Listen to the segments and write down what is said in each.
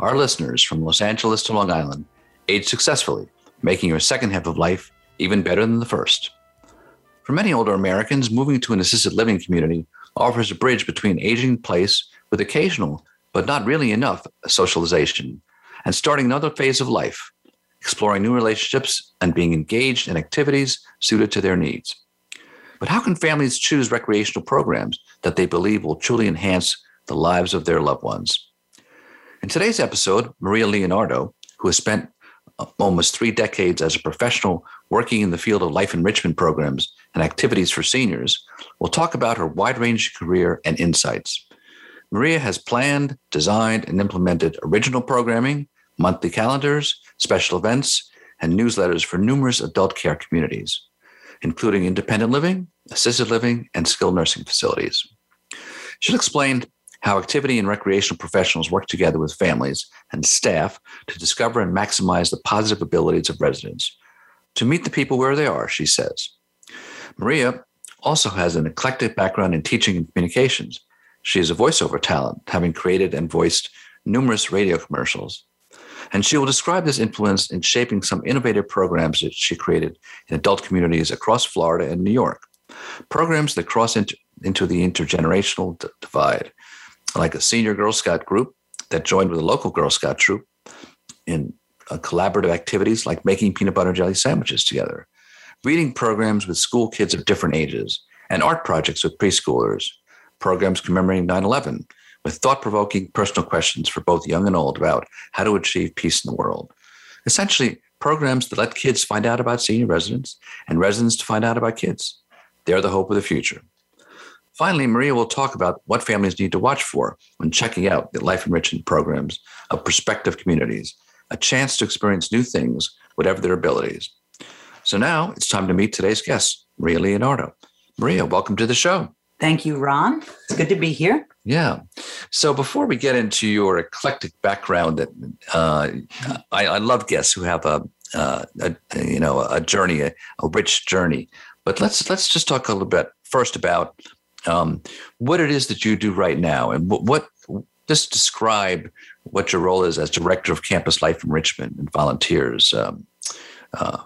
our listeners from Los Angeles to Long Island, age successfully making your second half of life even better than the first. For many older Americans, moving to an assisted living community offers a bridge between aging in place with occasional, but not really enough, socialization and starting another phase of life, exploring new relationships and being engaged in activities suited to their needs. But how can families choose recreational programs that they believe will truly enhance the lives of their loved ones? In today's episode, Maria Leonardo, who has spent uh, almost three decades as a professional working in the field of life enrichment programs and activities for seniors, will talk about her wide range career and insights. Maria has planned, designed, and implemented original programming, monthly calendars, special events, and newsletters for numerous adult care communities, including independent living, assisted living, and skilled nursing facilities. She'll explain how activity and recreational professionals work together with families and staff to discover and maximize the positive abilities of residents. To meet the people where they are, she says. Maria also has an eclectic background in teaching and communications. She is a voiceover talent, having created and voiced numerous radio commercials. And she will describe this influence in shaping some innovative programs that she created in adult communities across Florida and New York. Programs that cross into, into the intergenerational d- divide like a senior Girl Scout group that joined with a local Girl Scout troop in uh, collaborative activities like making peanut butter and jelly sandwiches together, reading programs with school kids of different ages, and art projects with preschoolers, programs commemorating 9 11 with thought provoking personal questions for both young and old about how to achieve peace in the world. Essentially, programs that let kids find out about senior residents and residents to find out about kids. They're the hope of the future. Finally, Maria will talk about what families need to watch for when checking out the life enrichment programs of prospective communities, a chance to experience new things, whatever their abilities. So now it's time to meet today's guest, Maria Leonardo. Maria, welcome to the show. Thank you, Ron. It's good to be here. Yeah. So before we get into your eclectic background, that uh, I, I, love guests who have a, uh, a you know a journey, a, a, rich journey. But let's let's just talk a little bit first about um, what it is that you do right now, and what, what just describe what your role is as director of campus life enrichment and volunteers. Um, uh,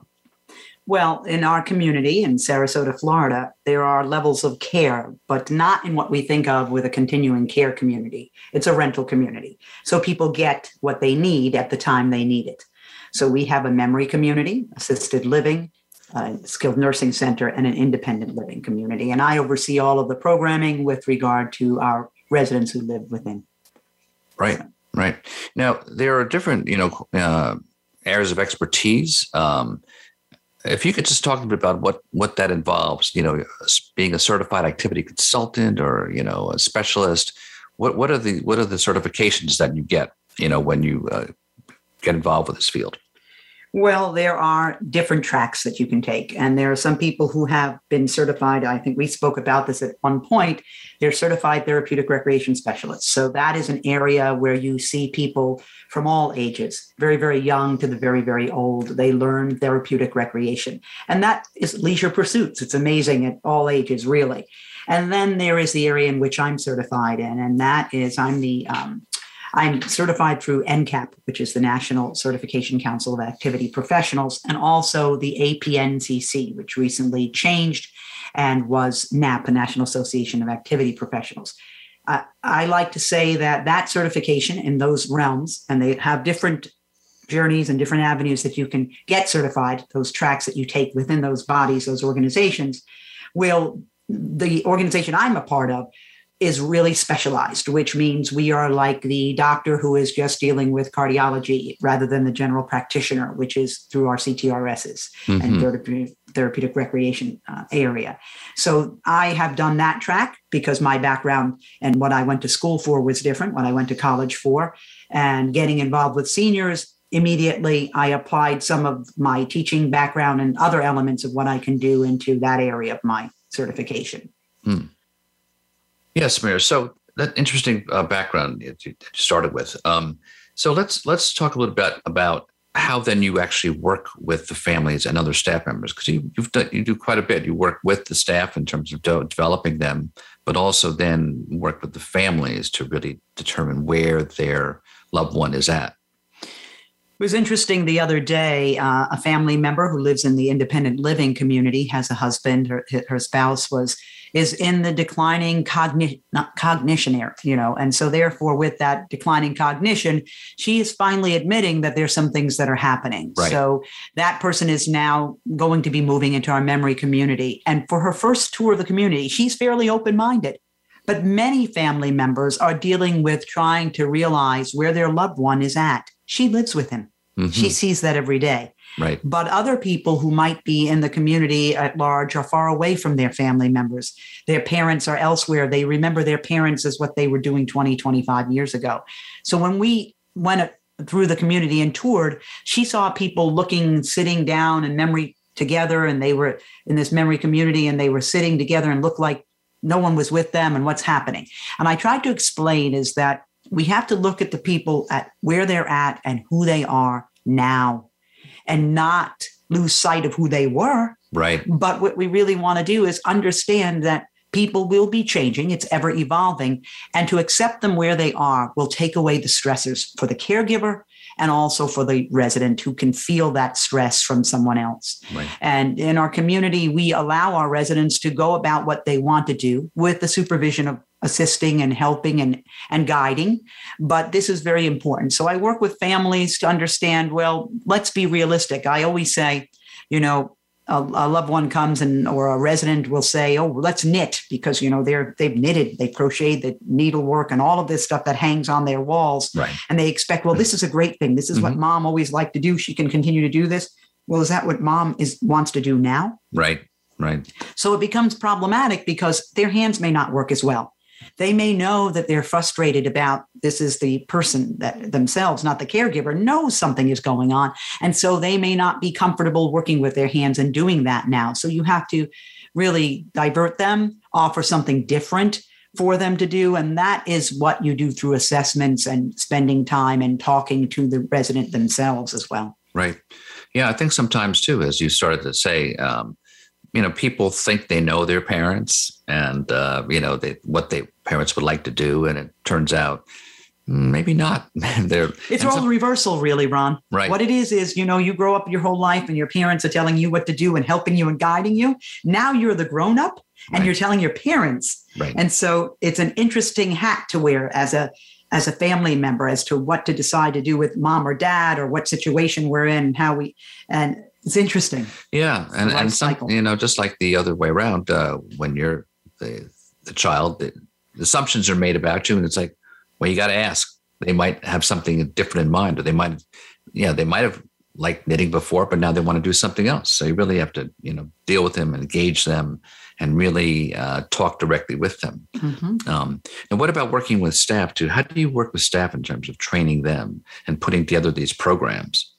well, in our community in Sarasota, Florida, there are levels of care, but not in what we think of with a continuing care community. It's a rental community. So people get what they need at the time they need it. So we have a memory community, assisted living, a skilled nursing center, and an independent living community. And I oversee all of the programming with regard to our residents who live within. Right, right. Now there are different, you know, uh, areas of expertise. Um, if you could just talk a bit about what what that involves, you know, being a certified activity consultant or you know a specialist. What what are the what are the certifications that you get, you know, when you uh, get involved with this field? Well, there are different tracks that you can take. And there are some people who have been certified. I think we spoke about this at one point. They're certified therapeutic recreation specialists. So that is an area where you see people from all ages, very, very young to the very, very old. They learn therapeutic recreation. And that is leisure pursuits. It's amazing at all ages, really. And then there is the area in which I'm certified in, and that is I'm the um, I'm certified through NCAP, which is the National Certification Council of Activity Professionals, and also the APNCC, which recently changed and was NAP, the National Association of Activity Professionals. Uh, I like to say that that certification in those realms, and they have different journeys and different avenues that you can get certified, those tracks that you take within those bodies, those organizations, will the organization I'm a part of is really specialized, which means we are like the doctor who is just dealing with cardiology rather than the general practitioner, which is through our CTRSs mm-hmm. and therapeutic recreation uh, area. So I have done that track because my background and what I went to school for was different, what I went to college for. And getting involved with seniors, immediately I applied some of my teaching background and other elements of what I can do into that area of my certification. Hmm. Yes, Maria. So that interesting uh, background that you started with. Um, so let's let's talk a little bit about how then you actually work with the families and other staff members because you you've done, you do quite a bit. You work with the staff in terms of de- developing them, but also then work with the families to really determine where their loved one is at. It was interesting the other day. Uh, a family member who lives in the independent living community has a husband. Her, her spouse was is in the declining cognition, cognition area, you know, and so therefore, with that declining cognition, she is finally admitting that there's some things that are happening. Right. So that person is now going to be moving into our memory community, and for her first tour of the community, she's fairly open minded. But many family members are dealing with trying to realize where their loved one is at. She lives with him. Mm-hmm. She sees that every day. Right. But other people who might be in the community at large are far away from their family members. Their parents are elsewhere. They remember their parents as what they were doing 20, 25 years ago. So when we went through the community and toured, she saw people looking, sitting down in memory together, and they were in this memory community and they were sitting together and looked like no one was with them and what's happening. And I tried to explain is that we have to look at the people at where they're at and who they are now and not lose sight of who they were. Right. But what we really want to do is understand that people will be changing, it's ever evolving, and to accept them where they are will take away the stressors for the caregiver and also for the resident who can feel that stress from someone else. Right. And in our community, we allow our residents to go about what they want to do with the supervision of assisting and helping and, and guiding. But this is very important. So I work with families to understand well, let's be realistic. I always say, you know, a, a, loved one comes and or a resident will say, "Oh, let's knit," because you know they're they've knitted, they crocheted the needlework and all of this stuff that hangs on their walls, right. and they expect, well, this is a great thing. This is mm-hmm. what mom always liked to do. She can continue to do this. Well, is that what mom is wants to do now? Right. Right. So it becomes problematic because their hands may not work as well. They may know that they're frustrated about this is the person that themselves, not the caregiver, knows something is going on. And so they may not be comfortable working with their hands and doing that now. So you have to really divert them, offer something different for them to do. And that is what you do through assessments and spending time and talking to the resident themselves as well. Right. Yeah, I think sometimes too, as you started to say, um, you know, people think they know their parents and uh, you know they, what they parents would like to do, and it turns out maybe not. They're it's all some, reversal, really, Ron. Right. What it is is you know you grow up your whole life, and your parents are telling you what to do and helping you and guiding you. Now you're the grown up, and right. you're telling your parents. Right. And so it's an interesting hat to wear as a as a family member as to what to decide to do with mom or dad or what situation we're in and how we and it's interesting. Yeah, and and some, you know, just like the other way around, uh, when you're the the child, the, the assumptions are made about you, and it's like, well, you got to ask. They might have something different in mind, or they might, yeah, they might have liked knitting before, but now they want to do something else. So you really have to, you know, deal with them and engage them, and really uh, talk directly with them. Mm-hmm. Um, and what about working with staff too? How do you work with staff in terms of training them and putting together these programs?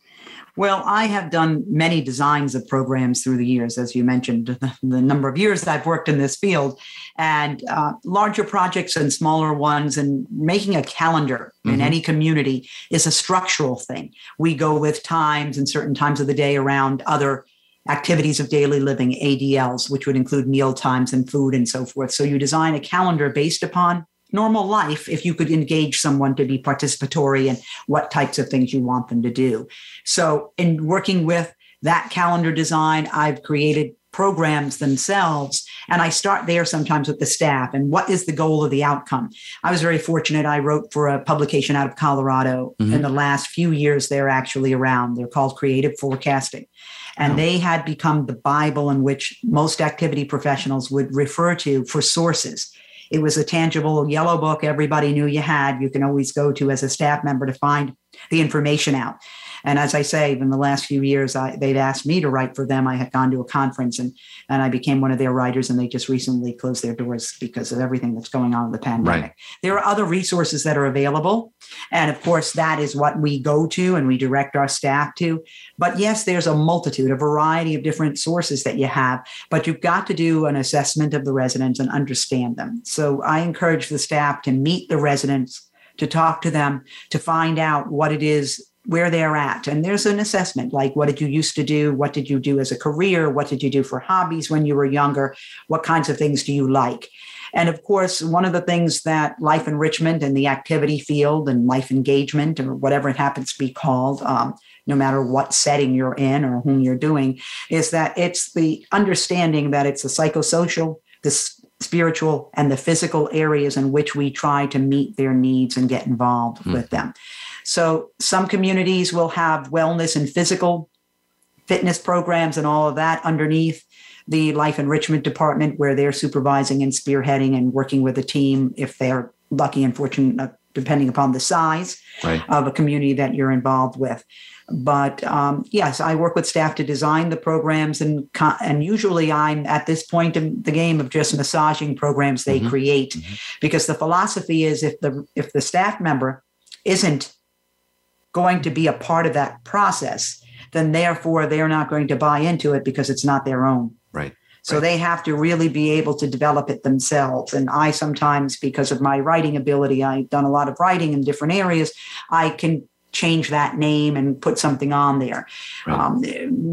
Well, I have done many designs of programs through the years, as you mentioned, the, the number of years I've worked in this field, and uh, larger projects and smaller ones, and making a calendar mm-hmm. in any community is a structural thing. We go with times and certain times of the day around other activities of daily living, ADLs, which would include meal times and food and so forth. So you design a calendar based upon normal life if you could engage someone to be participatory and what types of things you want them to do. So, in working with that calendar design, I've created programs themselves. And I start there sometimes with the staff and what is the goal of the outcome. I was very fortunate. I wrote for a publication out of Colorado mm-hmm. in the last few years, they're actually around. They're called Creative Forecasting. And oh. they had become the Bible in which most activity professionals would refer to for sources. It was a tangible yellow book everybody knew you had. You can always go to as a staff member to find the information out. And as I say, in the last few years, I, they've asked me to write for them. I had gone to a conference and and I became one of their writers, and they just recently closed their doors because of everything that's going on with the pandemic. Right. There are other resources that are available, and of course, that is what we go to and we direct our staff to. But yes, there's a multitude, a variety of different sources that you have, but you've got to do an assessment of the residents and understand them. So I encourage the staff to meet the residents to talk to them to find out what it is where they're at. And there's an assessment like what did you used to do? What did you do as a career? What did you do for hobbies when you were younger? What kinds of things do you like? And of course one of the things that life enrichment and the activity field and life engagement or whatever it happens to be called um, no matter what setting you're in or whom you're doing is that it's the understanding that it's the psychosocial the spiritual and the physical areas in which we try to meet their needs and get involved mm. with them. So some communities will have wellness and physical fitness programs and all of that underneath the life enrichment department where they're supervising and spearheading and working with a team if they're lucky and fortunate uh, depending upon the size right. of a community that you're involved with but um, yes, I work with staff to design the programs, and and usually I'm at this point in the game of just massaging programs they mm-hmm. create, mm-hmm. because the philosophy is if the if the staff member isn't going to be a part of that process, then therefore they're not going to buy into it because it's not their own. Right. So right. they have to really be able to develop it themselves. And I sometimes, because of my writing ability, I've done a lot of writing in different areas. I can change that name and put something on there. Right. Um,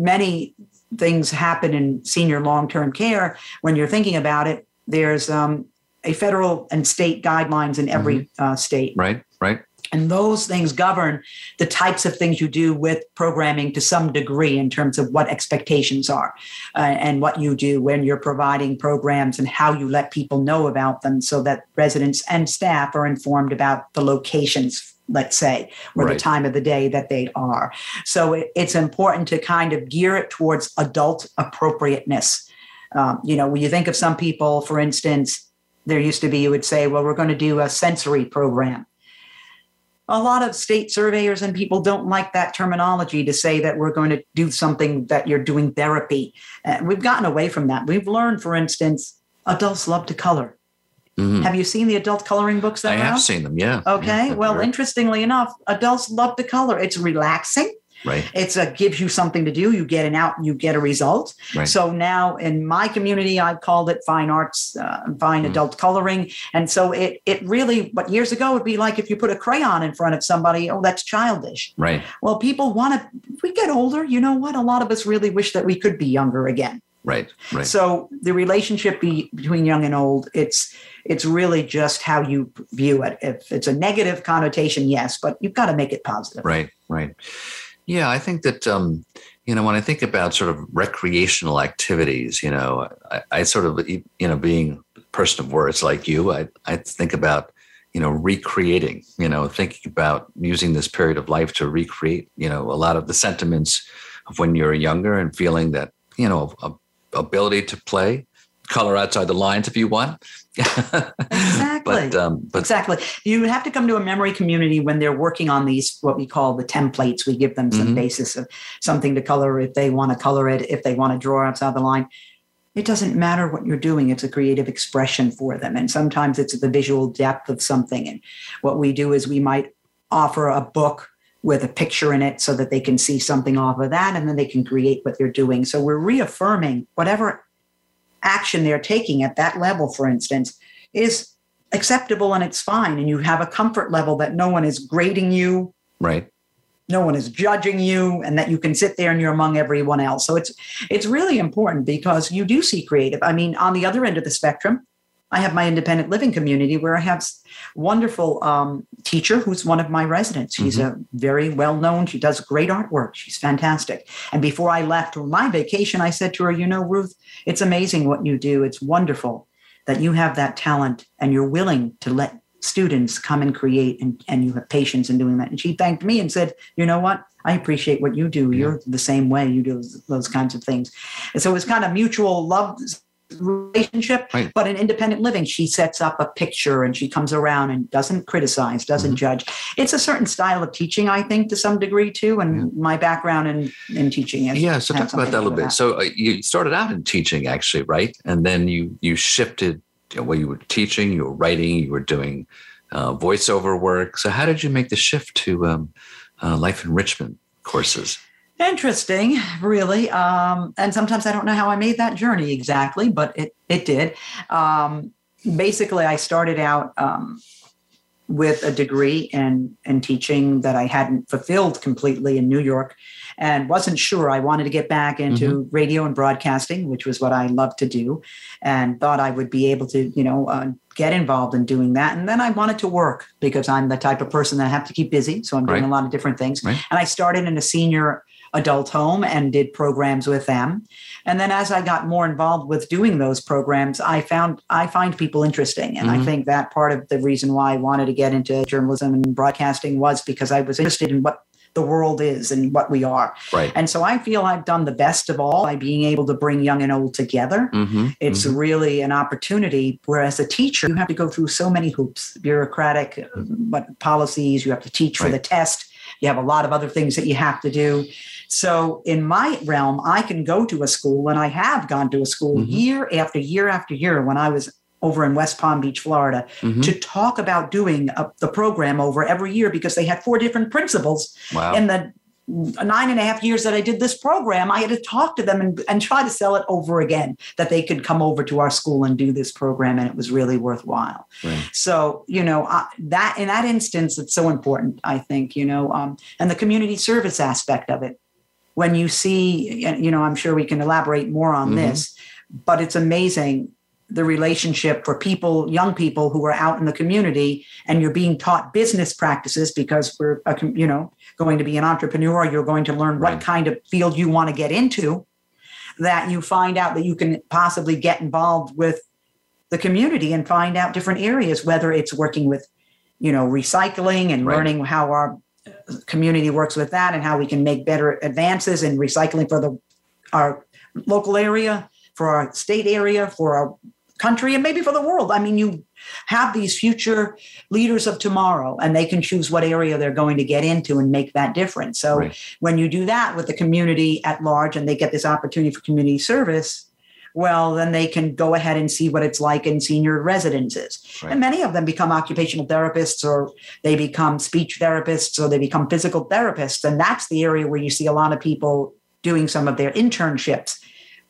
many things happen in senior long term care when you're thinking about it. There's um, a federal and state guidelines in every mm-hmm. uh, state. Right, right. And those things govern the types of things you do with programming to some degree in terms of what expectations are uh, and what you do when you're providing programs and how you let people know about them so that residents and staff are informed about the locations let's say, or right. the time of the day that they are. So it, it's important to kind of gear it towards adult appropriateness. Um, you know, when you think of some people, for instance, there used to be, you would say, well, we're going to do a sensory program. A lot of state surveyors and people don't like that terminology to say that we're going to do something that you're doing therapy. Uh, we've gotten away from that. We've learned, for instance, adults love to color. Mm-hmm. Have you seen the adult coloring books that I have seen them, yeah. Okay. Yeah, well, interestingly enough, adults love to color. It's relaxing. Right. It's a gives you something to do. You get an out, you get a result. Right. So now in my community, I've called it fine arts, uh, fine mm adult coloring. And so it it really, but years ago would be like if you put a crayon in front of somebody, oh, that's childish. Right. Well, people want to. We get older. You know what? A lot of us really wish that we could be younger again. Right. Right. So the relationship be, between young and old, it's it's really just how you view it. If it's a negative connotation, yes, but you've got to make it positive. Right. Right. Yeah, I think that um, you know when I think about sort of recreational activities, you know, I, I sort of you know being a person of words like you, I I think about you know recreating you know thinking about using this period of life to recreate you know a lot of the sentiments of when you're younger and feeling that you know a, ability to play, color outside the lines if you want. exactly. but, um, but exactly. You have to come to a memory community when they're working on these, what we call the templates. We give them some mm-hmm. basis of something to color if they want to color it, if they want to draw outside the line. It doesn't matter what you're doing. It's a creative expression for them. And sometimes it's the visual depth of something. And what we do is we might offer a book with a picture in it so that they can see something off of that and then they can create what they're doing. So we're reaffirming whatever action they're taking at that level, for instance, is acceptable and it's fine. And you have a comfort level that no one is grading you. Right. No one is judging you, and that you can sit there and you're among everyone else. So it's it's really important because you do see creative. I mean, on the other end of the spectrum, I have my independent living community where I have wonderful um, teacher who's one of my residents. She's mm-hmm. a very well known. She does great artwork. She's fantastic. And before I left for my vacation, I said to her, "You know, Ruth, it's amazing what you do. It's wonderful that you have that talent and you're willing to let students come and create and, and you have patience in doing that." And she thanked me and said, "You know what? I appreciate what you do. You're the same way. You do those, those kinds of things." And so it was kind of mutual love relationship. Right. But in independent living, she sets up a picture and she comes around and doesn't criticize, doesn't Mhm. judge. It's a certain style of teaching, I think, to some degree too. And my background in in teaching is Yeah, so talk about that a little bit. with So uh, you started out in teaching, actually, right? And then you you shifted. You know, well, you were teaching, you were writing, you were doing uh, voiceover work. So how did you make the shift to um, uh, life enrichment courses? Interesting, really. Um, and sometimes I don't know how I made that journey exactly, but it it did. Um, basically, I started out um, with a degree in in teaching that I hadn't fulfilled completely in New York, and wasn't sure. I wanted to get back into radio and broadcasting, which was what I loved to do, and thought I would be able to, you know. Uh, get involved in doing that and then i wanted to work because i'm the type of person that I have to keep busy so i'm doing Right. a lot of different things Right. and i started in a senior adult home and did programs with them. And then as I got more involved with doing those programs, I found I find people interesting. And Mhm. I think that part of the reason why I wanted to get into journalism and broadcasting was because I was interested in what the world is and what we are. Right. And so I feel I've done the best of all by being able to bring young and old together. Mm-hmm. It's really an opportunity. Whereas a teacher, you have to go through so many hoops, bureaucratic, uh, what policies, you have to teach for the test. You have a lot of other things that you have to do. So in my realm, I can go to a school, and I have gone to a school Mhm. year after year after year when I was over in West Palm Beach, Florida, Mhm. to talk about doing a, the program over every year because they had four different principals Wow. in the nine and a half years that I did this program, I had to talk to them and, and try to sell it over again that they could come over to our school and do this program, and it was really worthwhile. Right. So, you know, uh, that in that instance, it's so important, I think, you know, um, and the community service aspect of it. When you see, you know, I'm sure we can elaborate more on Mhm. this, but it's amazing the relationship for people, young people who are out in the community, and you're being taught business practices because we're, a, you know, going to be an entrepreneur. You're going to learn Right. what kind of field you want to get into. That you find out that you can possibly get involved with the community and find out different areas, whether it's working with, you know, recycling and Right. learning how our community works with that and how we can make better advances in recycling for the our local area, for our state area, for our country, and maybe for the world. I mean, you have these future leaders of tomorrow, and they can choose what area they're going to get into and make that difference. So Right. when you do that with the community at large and they get this opportunity for community service, well, then they can go ahead and see what it's like in senior residences. Right. And many of them become occupational therapists or they become speech therapists or they become physical therapists. And that's the area where you see a lot of people doing some of their internships.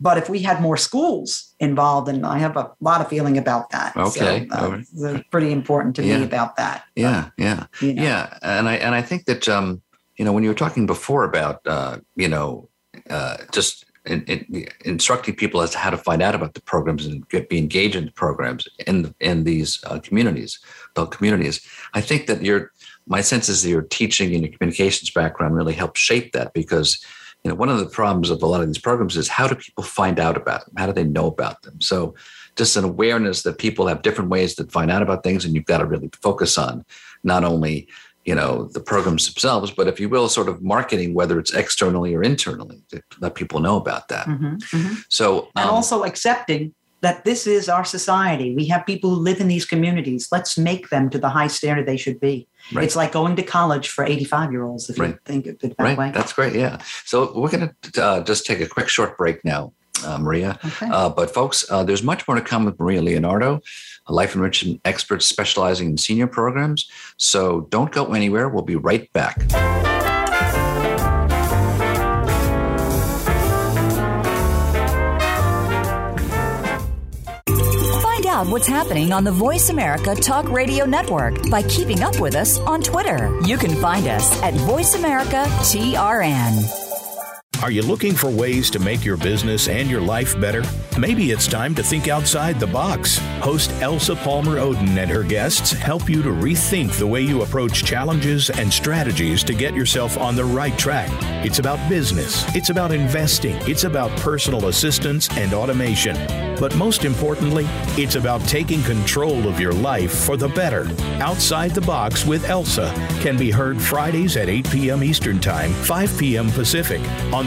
But if we had more schools involved, and I have a lot of feeling about that. Okay. So, uh, right. it's pretty important to Yeah. me about that. Yeah. Yeah. You know. Yeah, and I and I think that um, you know when you were talking before about uh, you know uh, just in, in, instructing people as to how to find out about the programs and get be engaged in the programs in in these uh, communities, adult communities. I think that your my sense is that your teaching and your communications background really helps shape that because you know one of the problems of a lot of these programs is how do people find out about them? How do they know about them? So just an awareness that people have different ways to find out about things, and you've got to really focus on not only you know the programs themselves, but if you will, sort of marketing, whether it's externally or internally, to let people know about that. Mhm, mhm. So and um, also accepting that this is our society. We have people who live in these communities. Let's make them to the high standard they should be. Right. It's like going to college for 85 year olds, if you think of it that right, way. that's great. Yeah. So we're going to uh, just take a quick short break now, uh, Maria. Okay. Uh, but folks, uh, there's much more to come with Maria Leonardo, life enrichment expert specializing in senior programs. So don't go anywhere. We'll be right back. Find out what's happening on the Voice America Talk Radio Network by keeping up with us on Twitter. You can find us at Voice America TRN. Are you looking for ways to make your business and your life better? Maybe it's time to think outside the box. Host Elsa Palmer Oden and her guests help you to rethink the way you approach challenges and strategies to get yourself on the right track. It's about business, it's about investing, it's about personal assistance and automation. But most importantly, it's about taking control of your life for the better. Outside the Box with Elsa can be heard Fridays at 8 p.m. Eastern Time, 5 p.m. Pacific on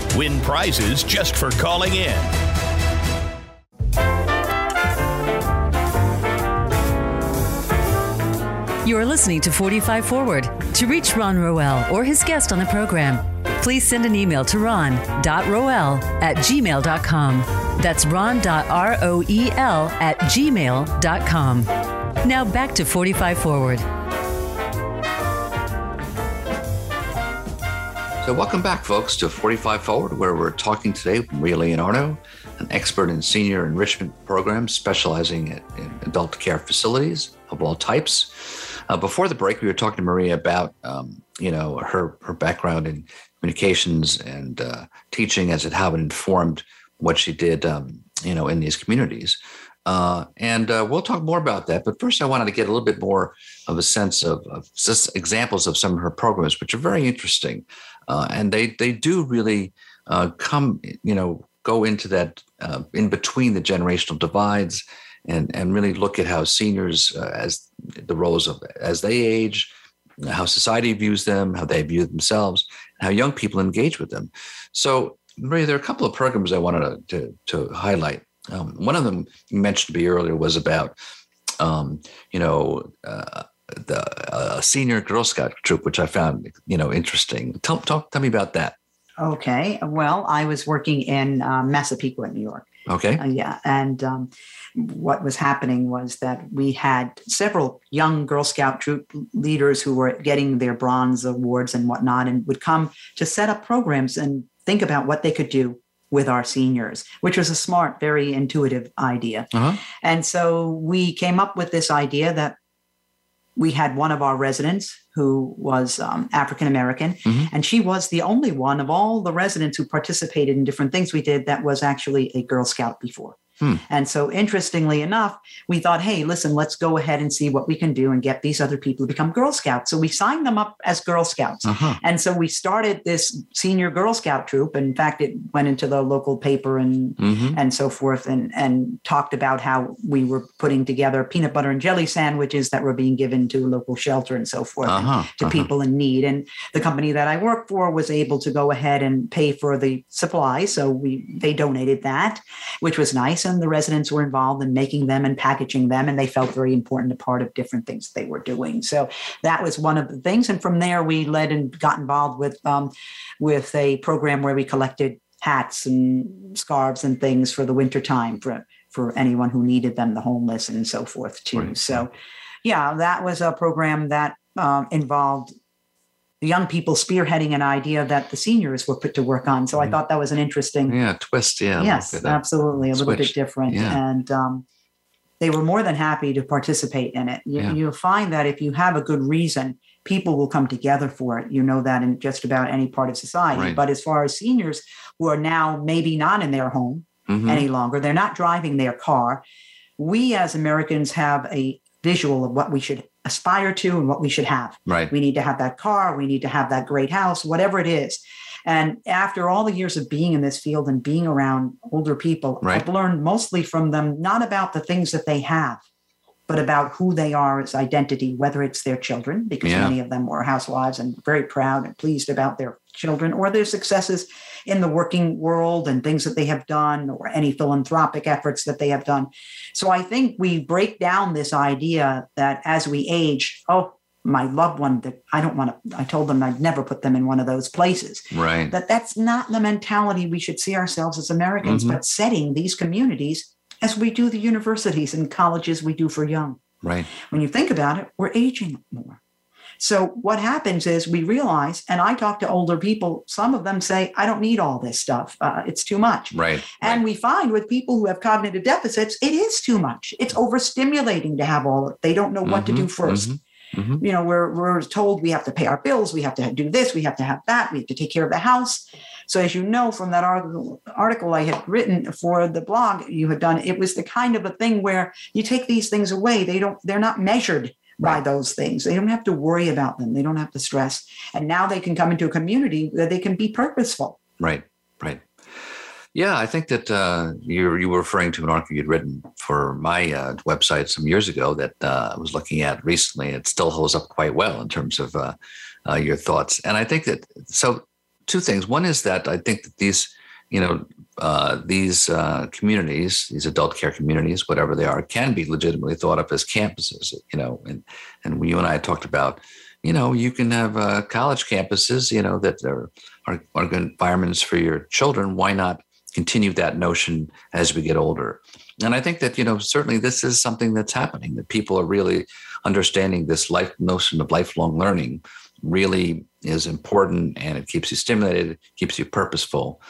Win prizes just for calling in. You are listening to 45 Forward. To reach Ron Roel or his guest on the program, please send an email to ron.roel at gmail.com. That's ron.roel at gmail.com. Now back to 45 Forward. So, welcome back, folks, to 45 Forward, where we're talking today with Maria Leonardo, an expert in senior enrichment programs specializing in adult care facilities of all types. Uh, before the break, we were talking to Maria about, um, you know, her her background in communications and uh, teaching, as it how it informed what she did, um, you know, in these communities. Uh, and uh, we'll talk more about that. But first, I wanted to get a little bit more of a sense of, of just examples of some of her programs, which are very interesting, uh, and they they do really uh, come, you know, go into that in between the generational divides and and really look at how seniors uh, as the roles of as they age how society views them how they view themselves how young people engage with them. So maria there are a couple of programs i wanted to, to, to highlight. Um, one of them you mentioned to me earlier was about um, you know uh, the uh, senior girl scout troop which i found you know interesting tell, talk, tell me about that okay well i was working in uh, massapequa new york Okay. Uh, yeah. And um, what was happening was that we had several young Girl Scout troop leaders who were getting their bronze awards and whatnot and would come to set up programs and think about what they could do with our seniors, which was a smart, very intuitive idea. Uh-huh. And so we came up with this idea that we had one of our residents who was um, African American, mm-hmm. and she was the only one of all the residents who participated in different things we did that was actually a Girl Scout before. Hmm. And so, interestingly enough, we thought, hey, listen, let's go ahead and see what we can do and get these other people to become Girl Scouts. So, we signed them up as Girl Scouts. Uh-huh. And so, we started this senior Girl Scout troop. In fact, it went into the local paper and, mm-hmm. and so forth and, and talked about how we were putting together peanut butter and jelly sandwiches that were being given to local shelter and so forth uh-huh. to uh-huh. people in need. And the company that I worked for was able to go ahead and pay for the supplies. So, we they donated that, which was nice and the residents were involved in making them and packaging them, and they felt very important a part of different things they were doing. So that was one of the things. And from there, we led and got involved with um, with a program where we collected hats and scarves and things for the wintertime for for anyone who needed them, the homeless and so forth too. Right. So, yeah, that was a program that um, involved the young people spearheading an idea that the seniors were put to work on. So I mm. thought that was an interesting yeah twist. Yeah, yes, absolutely, a little bit different, yeah. and um, they were more than happy to participate in it. You, yeah. You'll find that if you have a good reason, people will come together for it. You know that in just about any part of society. Right. But as far as seniors who are now maybe not in their home mm-hmm. any longer, they're not driving their car. We as Americans have a visual of what we should aspire to and what we should have. Right. We need to have that car, we need to have that great house, whatever it is. And after all the years of being in this field and being around older people, right. I've learned mostly from them not about the things that they have, but about who they are as identity, whether it's their children, because yeah. many of them were housewives and very proud and pleased about their children, or their successes in the working world and things that they have done, or any philanthropic efforts that they have done. So I think we break down this idea that as we age, oh, my loved one that I don't want to I told them I'd never put them in one of those places. Right. That that's not the mentality we should see ourselves as Americans, mm-hmm. but setting these communities as we do the universities and colleges we do for young. Right. When you think about it, we're aging more. So what happens is we realize, and I talk to older people. Some of them say, "I don't need all this stuff. Uh, it's too much." Right. And right. we find with people who have cognitive deficits, it is too much. It's overstimulating to have all. Of it. They don't know what mm-hmm, to do 1st mm-hmm, mm-hmm. You know, we're we're told we have to pay our bills, we have to do this, we have to have that, we have to take care of the house. So as you know from that article, article I had written for the blog you had done, it was the kind of a thing where you take these things away. They don't, they're not measured by those things. They don't have to worry about them. They don't have to stress. And now they can come into a community where they can be purposeful. Right, right. Yeah, I think that uh, you you were referring to an article you'd written for my uh, website some years ago that uh, I was looking at recently. It still holds up quite well in terms of uh, uh, your thoughts. And I think that so two things. One is that I think that these you know uh, these communities, these adult care communities, whatever they are, can be legitimately thought of as campuses. You know, and and you and I talked about you know, you can have uh, college campuses, you know, that are, are, are good environments for your children. Why not continue that notion as we get older. And I think that, you know, certainly this is something that's happening, that people are really understanding this life notion of lifelong learning really is important and it keeps you stimulated, keeps you purposeful.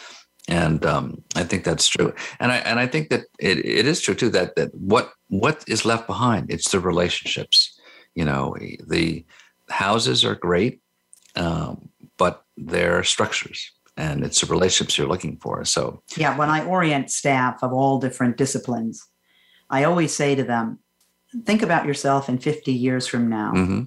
And um, I think that's true. And I and I think that it, it is true too that that what what is left behind, it's the relationships. You know, the houses are great, um, but they're structures and it's the relationships you're looking for. So, yeah, when I orient staff of all different disciplines, I always say to them, think about yourself in 50 years from now. Mm-hmm.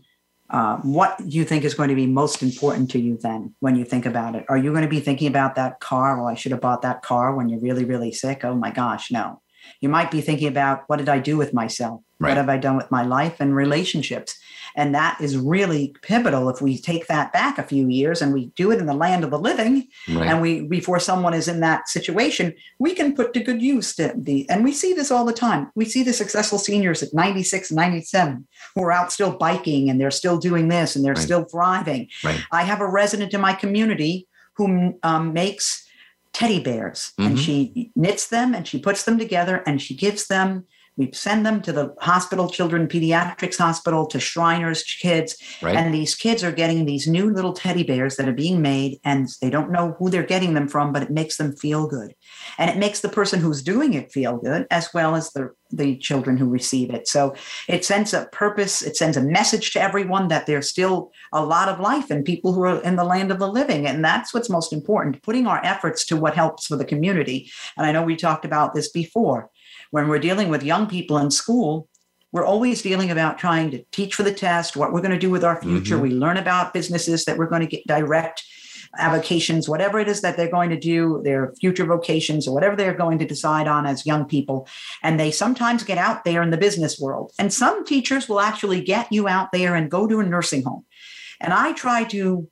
Uh, what you think is going to be most important to you then when you think about it? Are you going to be thinking about that car? Well, I should have bought that car when you're really, really sick. Oh my gosh, no. You might be thinking about what did I do with myself? Right. What have I done with my life and relationships? And that is really pivotal if we take that back a few years and we do it in the land of the living right. and we before someone is in that situation, we can put to good use the and we see this all the time. We see the successful seniors at 96, 97 who are out still biking and they're still doing this and they're right. still thriving. I have a resident in my community who um, makes teddy bears mm-hmm. and she knits them and she puts them together and she gives them we send them to the hospital, children pediatrics hospital, to Shriners kids. Right. And these kids are getting these new little teddy bears that are being made, and they don't know who they're getting them from, but it makes them feel good. And it makes the person who's doing it feel good, as well as the, the children who receive it. So it sends a purpose, it sends a message to everyone that there's still a lot of life and people who are in the land of the living. And that's what's most important, putting our efforts to what helps for the community. And I know we talked about this before when we're dealing with young people in school, we're always dealing about trying to teach for the test, what we're going to do with our future. Mm-hmm. We learn about businesses that we're going to get direct avocations, whatever it is that they're going to do, their future vocations, or whatever they're going to decide on as young people. And they sometimes get out there in the business world. And some teachers will actually get you out there and go to a nursing home. And I try to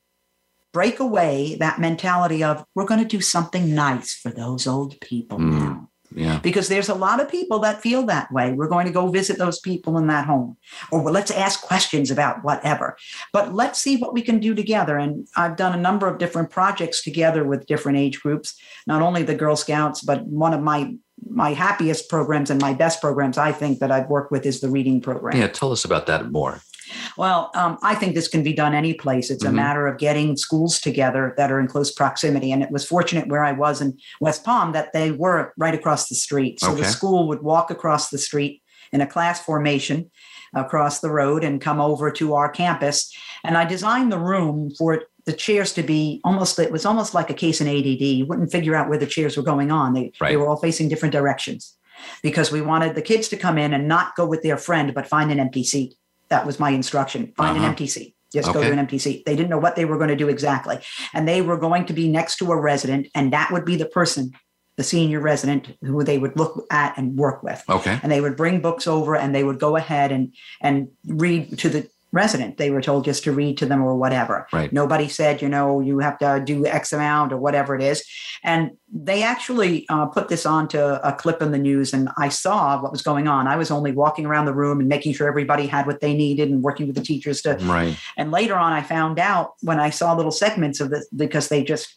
break away that mentality of we're going to do something nice for those old people mm. now. Yeah. Because there's a lot of people that feel that way. We're going to go visit those people in that home, or let's ask questions about whatever. But let's see what we can do together. And I've done a number of different projects together with different age groups, not only the Girl Scouts, but one of my my happiest programs and my best programs I think that I've worked with is the reading program. Yeah, tell us about that more. Well, um, I think this can be done any place. It's mm-hmm. a matter of getting schools together that are in close proximity. And it was fortunate where I was in West Palm that they were right across the street. So okay. the school would walk across the street in a class formation across the road and come over to our campus. And I designed the room for the chairs to be almost it was almost like a case in ADD. You wouldn't figure out where the chairs were going on. They, right. they were all facing different directions because we wanted the kids to come in and not go with their friend, but find an empty seat. That was my instruction. Find uh-huh. an empty seat. Just okay. go to an empty seat. They didn't know what they were going to do exactly. And they were going to be next to a resident, and that would be the person, the senior resident, who they would look at and work with. Okay. And they would bring books over and they would go ahead and and read to the resident. They were told just to read to them or whatever. Right. Nobody said, you know, you have to do X amount or whatever it is. And they actually uh, put this onto a clip in the news, and I saw what was going on. I was only walking around the room and making sure everybody had what they needed and working with the teachers to. Right. And later on, I found out when I saw little segments of this because they just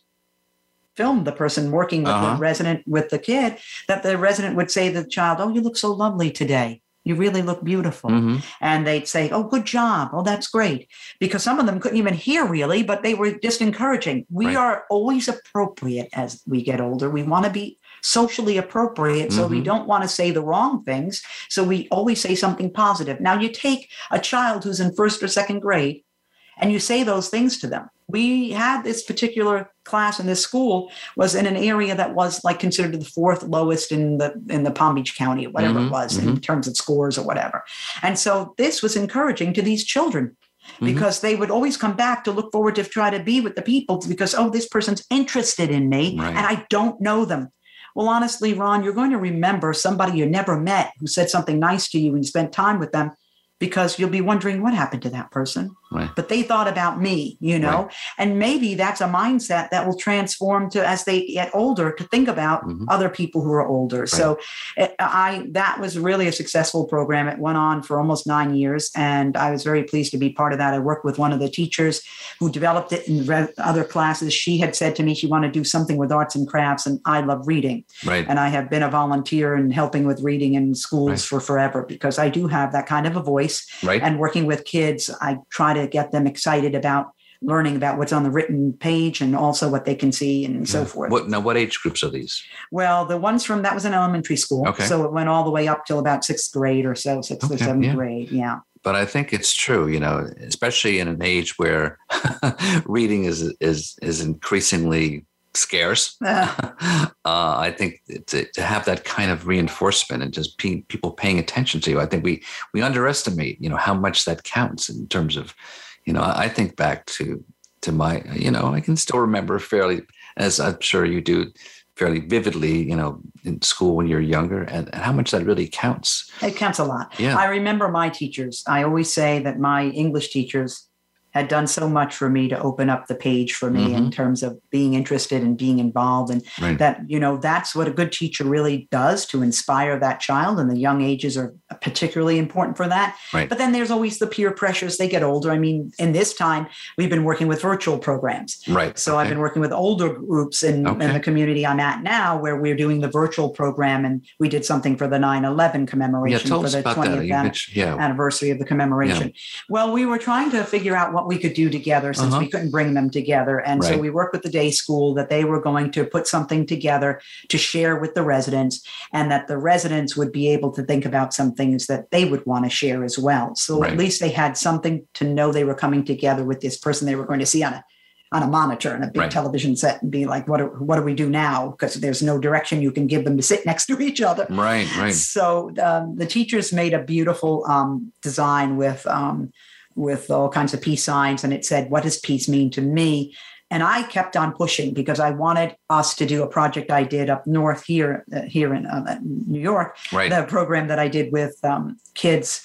filmed the person working with uh-huh. the resident with the kid that the resident would say to the child, "Oh, you look so lovely today." You really look beautiful. Mm-hmm. And they'd say, Oh, good job. Oh, that's great. Because some of them couldn't even hear really, but they were just encouraging. We right. are always appropriate as we get older. We want to be socially appropriate. So mm-hmm. we don't want to say the wrong things. So we always say something positive. Now, you take a child who's in first or second grade and you say those things to them. We had this particular class in this school was in an area that was like considered the fourth lowest in the in the Palm Beach County, whatever Mhm, it was mhm. in terms of scores or whatever. And so this was encouraging to these children Mhm. because they would always come back to look forward to try to be with the people because oh this person's interested in me Right. and I don't know them. Well, honestly, Ron, you're going to remember somebody you never met who said something nice to you and you spent time with them because you'll be wondering what happened to that person Right. but they thought about me, you know, and maybe that's a mindset that will transform to as they get older to think about Mhm. other people who are older. So it, I that was really a successful program. It went on for almost nine years, and I was very pleased to be part of that. I worked with one of the teachers who developed it in re- other classes. She had said to me she wanted to do something with arts and crafts, and I love reading Right. and I have been a volunteer in helping with reading in schools Right. for forever because I do have that kind of a voice Right. and working with kids i try to get them excited about learning about what's on the written page and also what they can see and so Yeah. forth What now? What age groups are these? well the ones from that was an elementary school Okay. so it went all the way up till about sixth grade or so sixth or seventh yeah. grade yeah But I think it's true, you know, especially in an age where reading is is is increasingly scarce. uh, I think to, to have that kind of reinforcement and just pe- people paying attention to you, I think we we underestimate, you know, how much that counts in terms of, you know, I, I think back to to my, you know, I can still remember fairly, as I'm sure you do, fairly vividly, you know, in school when you're younger, and, and how much that really counts. it counts a lot Yeah. i remember my teachers i always say that my english teachers had done so much for me to open up the page for me in terms of being interested and being involved. And Right. that you know that's what a good teacher really does to inspire that child. And the young ages are particularly important for that. Right. but then there's always the peer pressures. They get older. I mean in this time we've been working with virtual programs. Right. so I've been working with older groups in, Okay. in the community I'm at now, where we're doing the virtual program, and we did something for the 9/11 commemoration tell for the 20th an- yeah, anniversary of the commemoration. Well, we were trying to figure out what we could do together since Uh-huh. we couldn't bring them together. And so we worked with the day school that they were going to put something together to share with the residents and that the residents would be able to think about some things that they would want to share as well. So Right. at least they had something to know they were coming together with this person they were going to see on a on a monitor and a big Right. television set and be like, what do, what do we do now? Because there's no direction you can give them to sit next to each other. right, right. So um, the teachers made a beautiful um, design with um, with all kinds of peace signs, and it said, "What does peace mean to me?" And I kept on pushing because I wanted us to do a project I did up north here uh, here in uh, New York, Right. the program that I did with um, kids.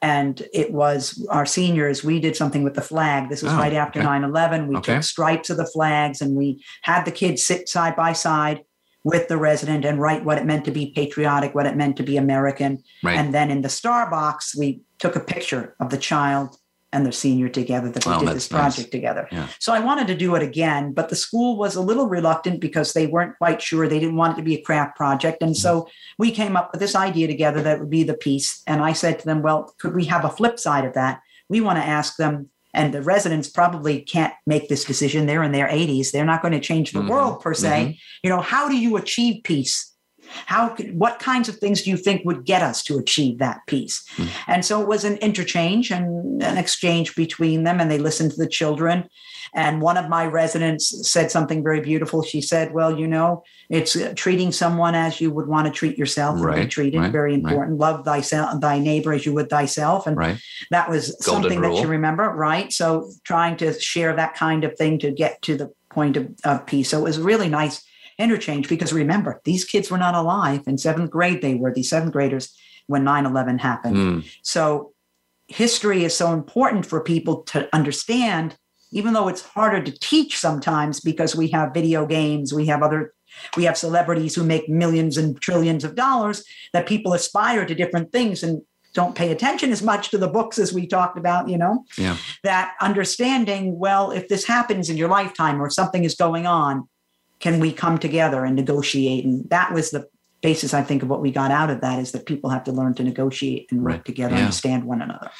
And it was our seniors. We did something with the flag. This was Oh, right after okay. 9 11. We Okay. took stripes of the flags and we had the kids sit side by side with the resident and write what it meant to be patriotic, what it meant to be American. Right. And then in the star box, we took a picture of the child and the senior together that we did this nice. project together. Yeah. So I wanted to do it again, but the school was a little reluctant because they weren't quite sure. They didn't want it to be a craft project. And so we came up with this idea together that would be the piece. And I said to them, well, could we have a flip side of that? We want to ask them, and the residents probably can't make this decision. They're in their 80s. They're not going to change the Mhm. world per se. You know, how do you achieve peace? How could, what kinds of things do you think would get us to achieve that peace? Mhm. And so it was an interchange and an exchange between them, and they listened to the children. And one of my residents said something very beautiful. She said, "Well, you know, it's uh, treating someone as you would want to treat yourself and be Right, treated. right, very right. important. Love thyself, thy neighbor as you would thyself." And Right. that was Golden something that you remember, right? So trying to share that kind of thing to get to the point of, of peace. So it was really nice interchange because remember, these kids were not alive. In seventh grade, they were these seventh graders when 9 11 happened. Mm, So history is so important for people to understand, even though it's harder to teach sometimes because we have video games, we have other, we have celebrities who make millions and trillions of dollars that people aspire to different things and don't pay attention as much to the books as we talked about, you know, yeah. that understanding, well, if this happens in your lifetime or something is going on, can we come together and negotiate? And that was the basis, I think, of what we got out of that is that people have to learn to negotiate and work Right. together, Yeah. understand one another.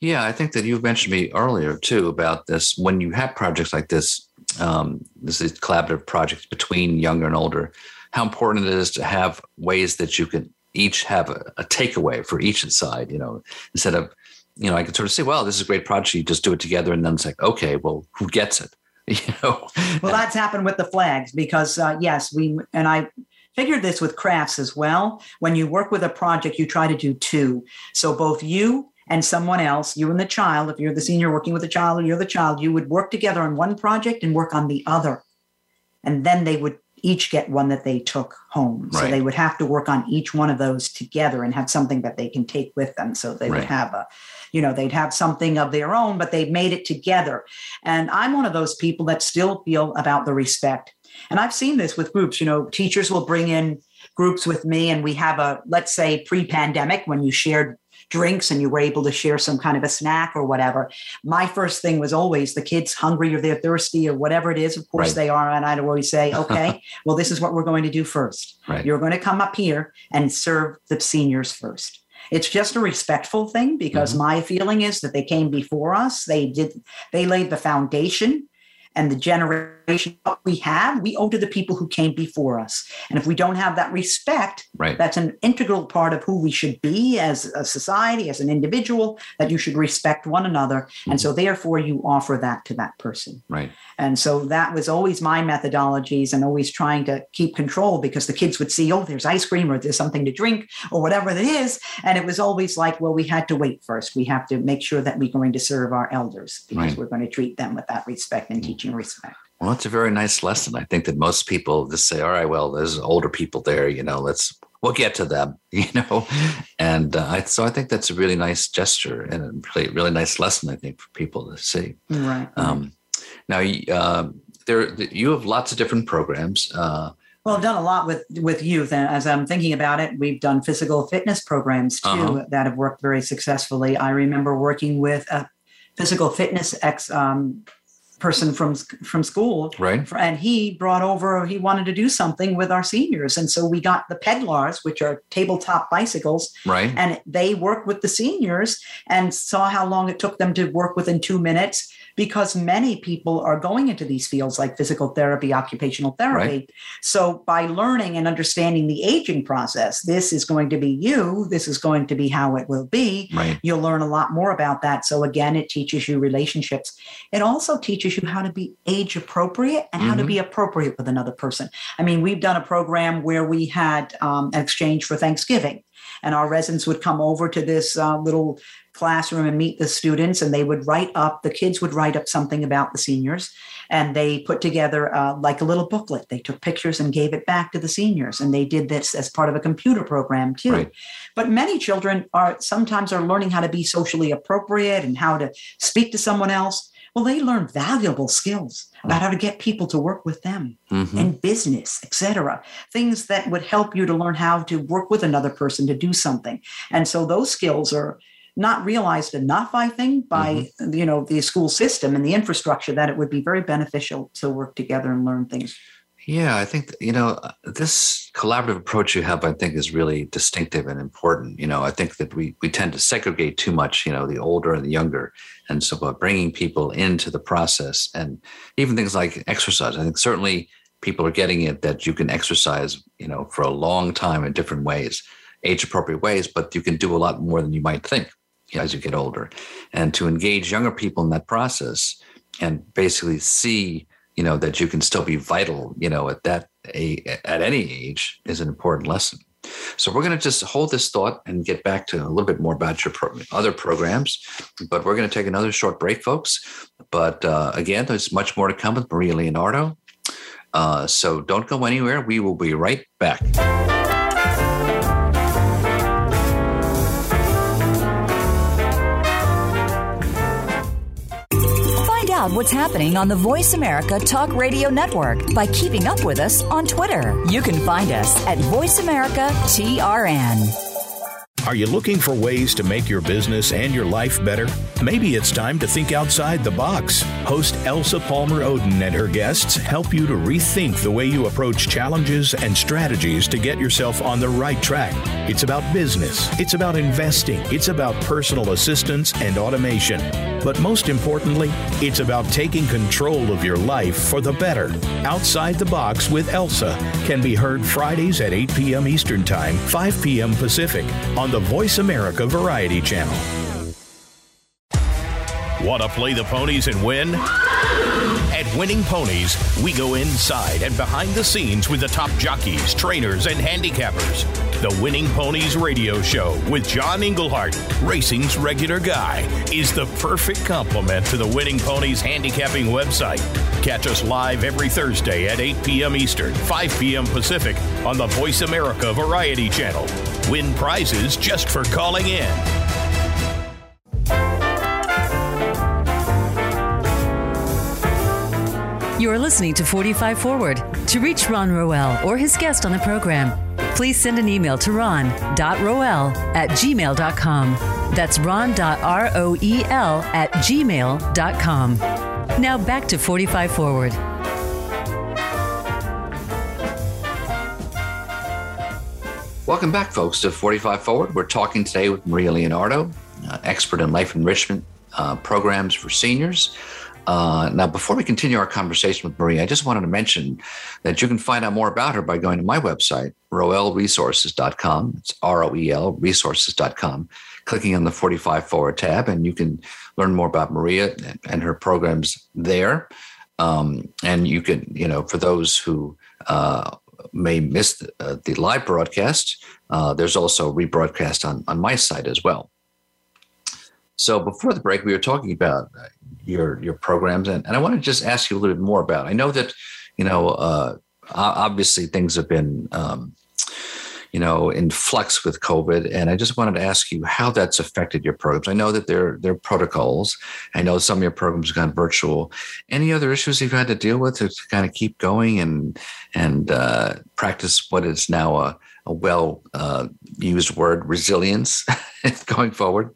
Yeah, I think that you mentioned me earlier too about this. When you have projects like this, um, this is collaborative projects between younger and older, how important it is to have ways that you can each have a, a takeaway for each side. You know, instead of you know, I could sort of say, well, this is a great project. You just do it together. And then it's like, okay, well, who gets it? You know? Well, that's happened with the flags because, uh, yes, we, and I, figured this with crafts as well. When you work with a project, you try to do two. So both you and someone else, you and the child, if you're the senior working with the child or you're the child, you would work together on one project and work on the other. And then they would each get one that they took home. Right. So they would have to work on each one of those together and have something that they can take with them. So they right. would have a, you know, they'd have something of their own, but they made it together. And I'm one of those people that still feel about the respect. And I've seen this with groups, you know, teachers will bring in groups with me and we have a, let's say pre pandemic when you shared drinks and you were able to share some kind of a snack or whatever. My first thing was always the kids hungry or they're thirsty or whatever it is. Of course right. they are. And I'd always say, okay, well, this is what we're going to do first. Right. You're going to come up here and serve the seniors first. It's just a respectful thing because mm-hmm. my feeling is that they came before us. They did, they laid the foundation and the generation we have, we owe to the people who came before us. And if we don't have that respect, right. that's an integral part of who we should be as a society, as an individual, that you should respect one another. Mm-hmm. And so therefore you offer that to that person. Right. And so that was always my methodologies and always trying to keep control because the kids would see, oh, there's ice cream or there's something to drink or whatever it is. And it was always like, well, we had to wait first. We have to make sure that we're going to serve our elders because right. we're going to treat them with that respect and teaching respect. Well, it's a very nice lesson. I think that most people just say, all right, well, there's older people there, you know, let's, we'll get to them, you know? And uh, I, so I think that's a really nice gesture and a really, really nice lesson, I think, for people to see. Right. Um, now, uh, there, you have lots of different programs. Uh, well, I've done a lot with with youth, and as I'm thinking about it, we've done physical fitness programs too uh-huh. that have worked very successfully. I remember working with a physical fitness ex um, person from from school. Right. And he brought over he wanted to do something with our seniors. And so we got the pedlars which are tabletop bicycles. Right. And they worked with the seniors and saw how long it took them to work within two minutes because many people are going into these fields like physical therapy, occupational therapy. Right. So by learning and understanding the aging process, this is going to be you, this is going to be how it will be. Right. You'll learn a lot more about that. So again, it teaches you relationships. It also teaches you how to be age appropriate and mm-hmm. how to mm-hmm. be appropriate with another person. I mean, we've done a program where we had um, an exchange for Thanksgiving and our residents would come over to this uh, little classroom and meet the students and they would write up the kids would write up something about the seniors and they put together uh, like a little booklet. They took pictures and gave it back to the seniors and they did this as part of a computer program too. Right. but many children are sometimes are learning how to be socially appropriate and how to speak to someone else. Well they learn valuable skills about how to get people to work with them mm-hmm. in business etc things that would help you to learn how to work with another person to do something. And so those skills are not realized enough, I think, by mm-hmm. you know the school system and the infrastructure that it would be very beneficial to work together and learn things. Yeah, I think you know this collaborative approach you have. I think is really distinctive and important. You know, I think that we we tend to segregate too much. You know, the older and the younger, and so by bringing people into the process and even things like exercise, I think certainly people are getting it that you can exercise. You know, for a long time in different ways, age appropriate ways, but you can do a lot more than you might think as you get older. And to engage younger people in that process and basically see you know that you can still be vital you know at that at any age is an important lesson. So we're going to just hold this thought and get back to a little bit more about your pro- other programs but we're going to take another short break folks. But uh, again there's much more to come with maria leonardo. Uh, so don't go anywhere. We will be right back what's happening on the Voice America Talk Radio Network by keeping up with us on Twitter. You can find us at Voice America TRN. Are you looking for ways to make your business and your life better? Maybe it's time to think outside the box. Host Elsa Palmer Oden and her guests help you to rethink the way you approach challenges and strategies to get yourself on the right track. It's about business, it's about investing, it's about personal assistance and automation. But most importantly, it's about taking control of your life for the better. Outside the Box with Elsa can be heard Fridays at 8 p.m. Eastern Time, 5 p.m. Pacific on the Voice America Variety Channel. Want to play the ponies and win? At Winning Ponies, we go inside and behind the scenes with the top jockeys, trainers, and handicappers. The Winning Ponies radio show with John Englehart, racing's regular guy, is the perfect complement to the Winning Ponies handicapping website. Catch us live every Thursday at 8 p.m. Eastern, 5 p.m. Pacific on the Voice America Variety Channel. Win prizes just for calling in. You are listening to 45 Forward. To reach Ron Roel or his guest on the program, please send an email to ron.roel at gmail.com. That's ron.roel at gmail.com. Now back to 45 Forward. Welcome back, folks, to 45 Forward. We're talking today with Maria Leonardo, uh, expert in life enrichment uh, programs for seniors. Uh, now, before we continue our conversation with Maria, I just wanted to mention that you can find out more about her by going to my website, roelresources.com. It's R O E L resources.com, clicking on the 45 Forward tab, and you can learn more about Maria and, and her programs there. Um, and you can, you know, for those who uh, may miss the, uh, the live broadcast, uh, there's also rebroadcast on, on my site as well. So before the break, we were talking about uh, your your programs, and, and I want to just ask you a little bit more about. I know that you know uh, obviously things have been um, you know in flux with COVID, and I just wanted to ask you how that's affected your programs. I know that there there are protocols. I know some of your programs have gone virtual. Any other issues you've had to deal with to kind of keep going and and uh, practice what is now a, a well uh, used word resilience going forward?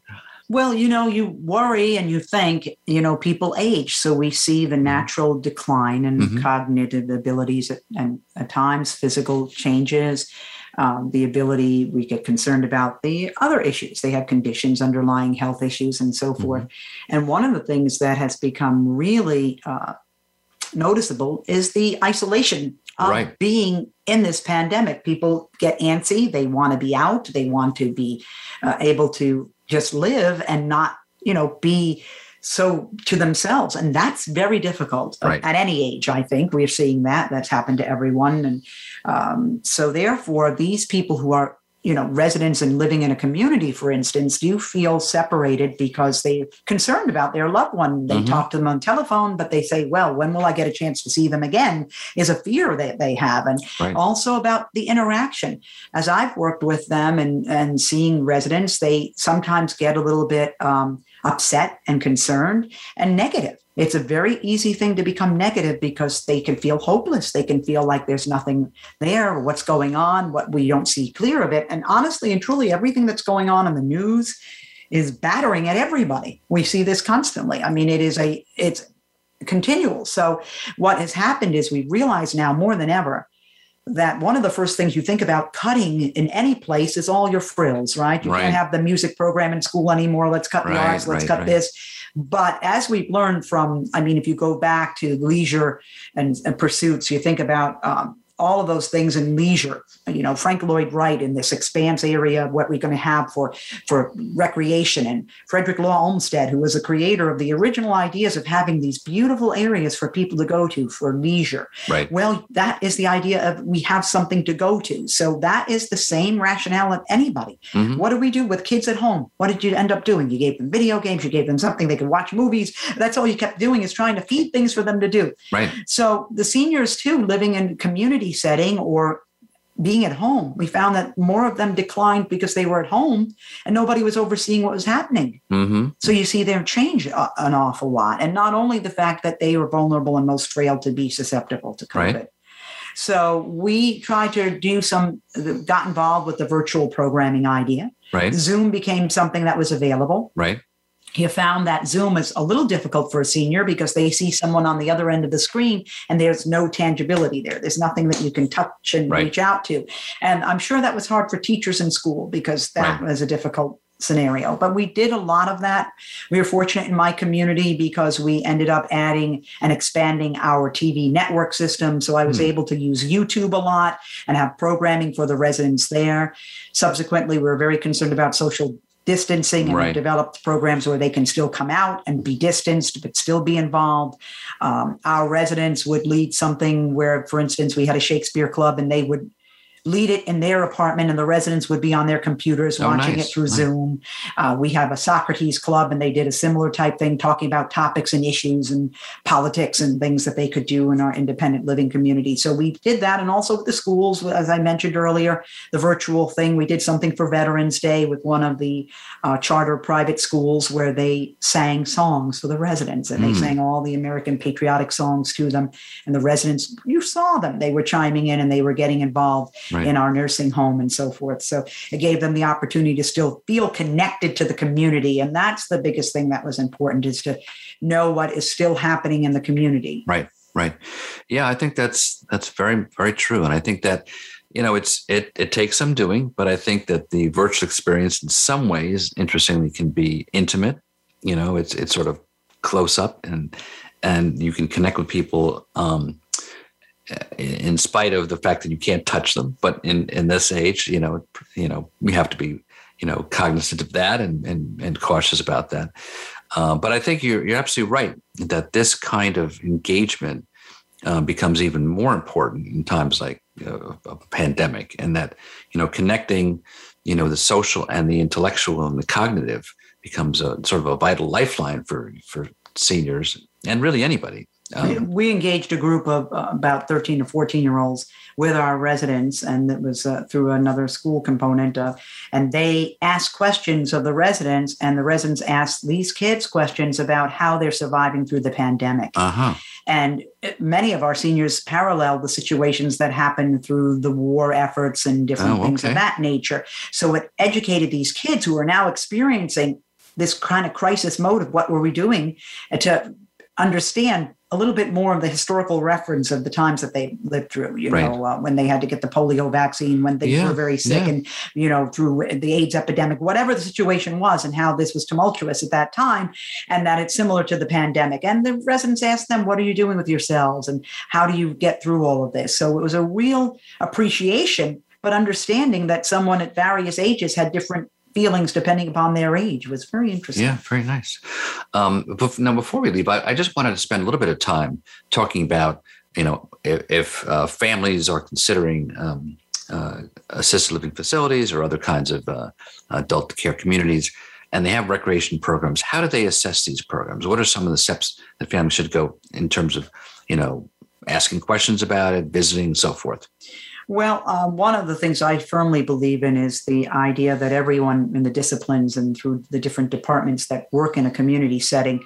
Well, you know, you worry and you think, you know, people age. So we see the natural decline in mm-hmm. cognitive abilities and at times physical changes. Um, the ability, we get concerned about the other issues. They have conditions, underlying health issues, and so mm-hmm. forth. And one of the things that has become really uh, noticeable is the isolation of right. being in this pandemic. People get antsy, they want to be out, they want to be uh, able to just live and not, you know, be so to themselves. And that's very difficult right. at any age, I think. We're seeing that. That's happened to everyone. And um, so, therefore, these people who are you know residents and living in a community for instance do feel separated because they're concerned about their loved one. They mm-hmm. talk to them on telephone but they say well when will i get a chance to see them again? is a fear that they have. And right. also about the interaction. As i've worked with them and and seeing residents they sometimes get a little bit um, upset and concerned and negative it's a very easy thing to become negative because they can feel hopeless. They can feel like there's nothing there, what's going on, what we don't see clear of it. And honestly and truly, everything that's going on in the news is battering at everybody. We see this constantly. I mean, it is a it's continual. So what has happened is we realize now more than ever that one of the first things you think about cutting in any place is all your frills, right? You right. can't have the music program in school anymore. Let's cut right, the arts, let's right, cut this. But as we've learned from, I mean, if you go back to leisure and, and pursuits, you think about um, all of those things in leisure. You know, Frank Lloyd Wright in this expanse area of what we're going to have for, for recreation, and Frederick Law Olmsted, who was the creator of the original ideas of having these beautiful areas for people to go to for leisure. Right. Well, that is the idea of we have something to go to. So that is the same rationale of anybody. Mm-hmm. What do we do with kids at home? What did you end up doing? You gave them video games, you gave them something they could watch movies. That's all you kept doing is trying to feed things for them to do. Right. So the seniors too, living in community setting or being at home. We found that more of them declined because they were at home and nobody was overseeing what was happening. Mm-hmm. So you see them change an awful lot. And not only the fact that they were vulnerable and most frail to be susceptible to COVID. Right. So we tried to do some, got involved with the virtual programming idea. Right. Zoom became something that was available. Right you found that Zoom is a little difficult for a senior because they see someone on the other end of the screen and there's no tangibility there. There's nothing that you can touch and right. reach out to. And I'm sure that was hard for teachers in school because that right. was a difficult scenario. But we did a lot of that. We were fortunate in my community because we ended up adding and expanding our TV network system. So I was hmm. able to use YouTube a lot and have programming for the residents there. Subsequently, we were very concerned about social distancing and Right. developed programs where they can still come out and be distanced but still be involved. Um, our residents would lead something where, for instance, we had a Shakespeare club and they would lead it in their apartment and the residents would be on their computers Oh, watching nice. it through Nice. Zoom. Uh, we have a Socrates club and they did a similar type thing talking about topics and issues and politics and things that they could do in our independent living community. So we did that. And also with the schools, as I mentioned earlier, the virtual thing. We did something for Veterans Day with one of the uh, charter private schools where they sang songs for the residents and they Mm. sang all the American patriotic songs to them. And the residents, you saw them, they were chiming in and they were getting involved Right. in our nursing home and so forth. So it gave them the opportunity to still feel connected to the community. And that's the biggest thing that was important is to know what is still happening in the community. Right. Right. Yeah, I think that's that's very very true, and I think that you know it's it it takes some doing, but I think that the virtual experience in some ways, interestingly, can be intimate. You know, it's it's sort of close up, and and you can connect with people. Um, in spite of the fact that you can't touch them, but in in this age, you know, you know, we have to be, you know, cognizant of that and and and cautious about that. Uh, but I think you're you're absolutely right that this kind of engagement uh, becomes even more important in times like uh, a pandemic, and that you know connecting, you know, the social and the intellectual and the cognitive becomes a sort of a vital lifeline for for seniors and really anybody. Um, we engaged a group of uh, about 13 to 14 year olds with our residents, and it was uh, through another school component. Uh, and they asked questions of the residents, and the residents asked these kids questions about how they're surviving through the pandemic. uh huh. And many of our seniors parallel the situations that happened through the war efforts and different Oh, things okay. of that nature. So it educated these kids who are now experiencing this kind of crisis mode of what were we doing uh, to understand a little bit more of the historical reference of the times that they lived through, you Right. know, uh, when they had to get the polio vaccine, when they Yeah, were very sick, yeah. and, you know, through the AIDS epidemic, whatever the situation was, and how this was tumultuous at that time, and that it's similar to the pandemic. And the residents asked them, What are you doing with yourselves? And how do you get through all of this? So it was a real appreciation, but understanding that someone at various ages had different feelings depending upon their age was very interesting. Yeah, very nice. Um, bef- now, before we leave, I, I just wanted to spend a little bit of time talking about, you know, if, if uh, families are considering um, uh, assisted living facilities or other kinds of uh, adult care communities, and they have recreation programs, how do they assess these programs? What are some of the steps that families should go in terms of, you know, asking questions about it, visiting, and so forth? Well, uh, one of the things I firmly believe in is the idea that everyone in the disciplines and through the different departments that work in a community setting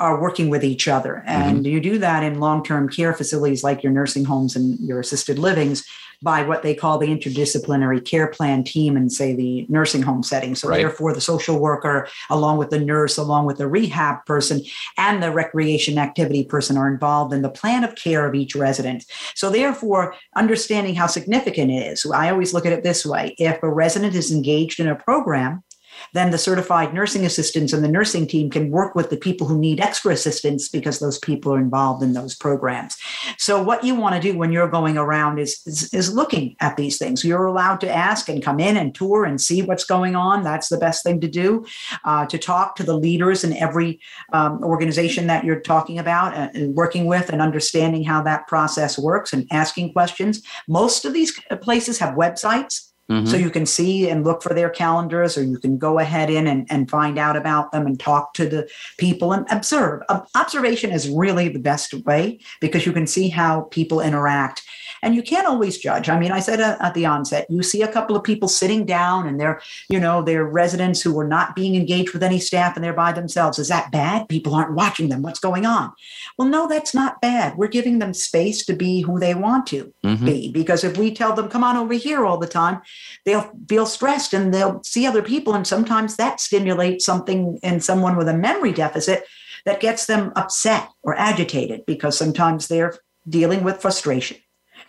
are working with each other. Mm-hmm. And you do that in long term care facilities like your nursing homes and your assisted livings by what they call the interdisciplinary care plan team in, say, the nursing home setting. So, Right. therefore, the social worker, along with the nurse, along with the rehab person, and the recreation activity person are involved in the plan of care of each resident. So, therefore, understanding how significant it is, I always look at it this way if a resident is engaged in a program, then the certified nursing assistants and the nursing team can work with the people who need extra assistance because those people are involved in those programs. So, what you want to do when you're going around is, is, is looking at these things. You're allowed to ask and come in and tour and see what's going on. That's the best thing to do. Uh, to talk to the leaders in every um, organization that you're talking about uh, and working with and understanding how that process works and asking questions. Most of these places have websites. Mhm. So you can see and look for their calendars, or you can go ahead in and, and find out about them and talk to the people and observe. Observation is really the best way because you can see how people interact. And you can't always judge. I mean, I said uh, at the onset, you see a couple of people sitting down and they're, you know, they're residents who are not being engaged with any staff and they're by themselves. Is that bad? People aren't watching them. What's going on? Well, no, that's not bad. We're giving them space to be who they want to Mhm. be. Because if we tell them, come on over here all the time, they'll feel stressed and they'll see other people. And sometimes that stimulates something in someone with a memory deficit that gets them upset or agitated because sometimes they're dealing with frustration.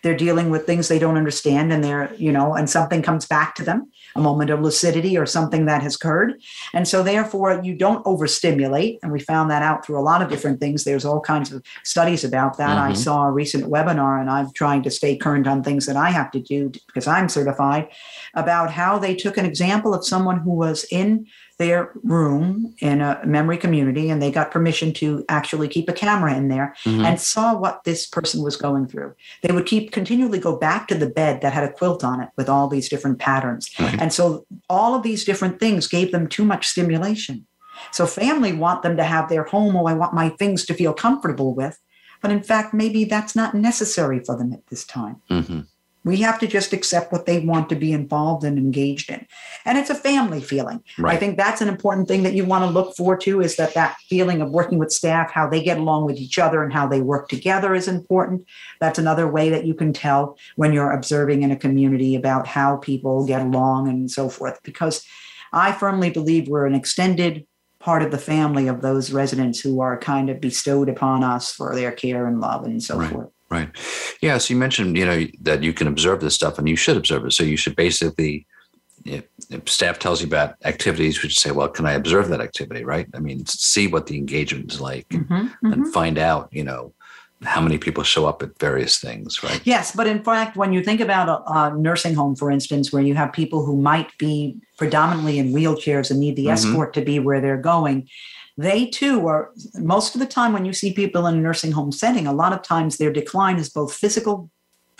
They're dealing with things they don't understand and they're, you know, and something comes back to them, a moment of lucidity or something that has occurred. And so therefore you don't overstimulate. And we found that out through a lot of different things. There's all kinds of studies about that. I Mhm. saw a recent webinar and I'm trying to stay current on things that I have to do because I'm certified about how they took an example of someone who was in their room in a memory community and they got permission to actually keep a camera in there Mhm. and saw what this person was going through. They would keep continually go back to the bed that had a quilt on it with all these different patterns. Right. And so all of these different things gave them too much stimulation. So family want them to have their home, oh, I want my things to feel comfortable with. But in fact, maybe that's not necessary for them at this time. Mhm. We have to just accept what they want to be involved and engaged in. And it's a family feeling. I think that's an important thing that you want to look for too is that that feeling of working with staff, how they get along with each other and how they work together is important. That's another way that you can tell when you're observing in a community about how people get along and so forth. Because I firmly believe we're an extended part of the family of those residents who are kind of bestowed upon us for their care and love and so Right. forth. Right. Yeah. So you mentioned, you know, that you can observe this stuff and you should observe it. So you should basically, if, if staff tells you about activities, we should say, well, can I observe that activity? Right. I mean, see what the engagement is like Mhm, mhm. and find out, you know, how many people show up at various things. Right. Yes, but in fact, when you think about a, a nursing home, for instance, where you have people who might be predominantly in wheelchairs and need the Mhm. escort to be where they're going, they too are most of the time when you see people in a nursing home setting, a lot of times their decline is both physical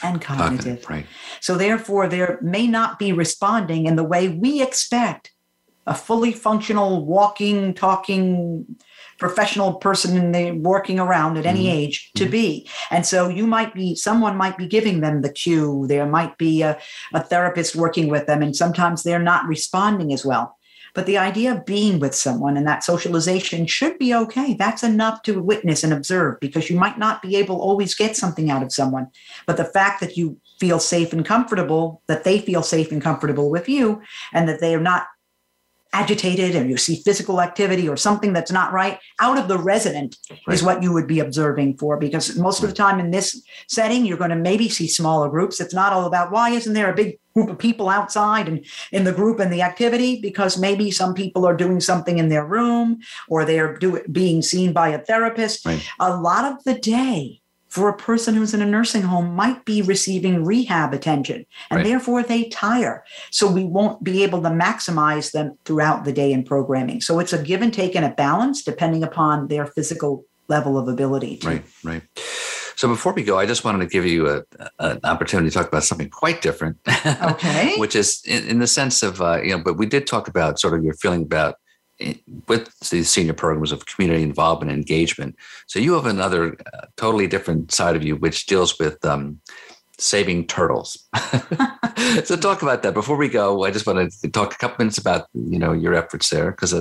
and cognitive. Right. So therefore, they may not be responding in the way we expect a fully functional, walking, talking, professional person in the working around at any Mhm. age to be. And so you might be, someone might be giving them the cue. There might be a, a therapist working with them, and sometimes they're not responding as well. But the idea of being with someone and that socialization should be okay. That's enough to witness and observe because you might not be able always get something out of someone. But the fact that you feel safe and comfortable, that they feel safe and comfortable with you, and that they are not agitated and you see physical activity or something that's not right out of the resident is what you would be observing for because most of the time in this setting you're going to maybe see smaller groups. It's not all about why isn't there a big group of people outside and in the group and the activity? Because maybe some people are doing something in their room or they're do, being seen by a therapist. Right. a lot of the day for a person who's in a nursing home might be receiving rehab attention and Right. therefore they tire so we won't be able to maximize them throughout the day in programming so it's a give and take and a balance depending upon their physical level of ability to- Right, right. So before we go, I just wanted to give you a, an opportunity to talk about something quite different. Okay. Which is in, in the sense of, uh, you know, but we did talk about sort of your feeling about with these senior programs of community involvement and engagement. So you have another uh, totally different side of you, which deals with um, saving turtles. so talk about that before we go. I just want to talk a couple minutes about you know your efforts there because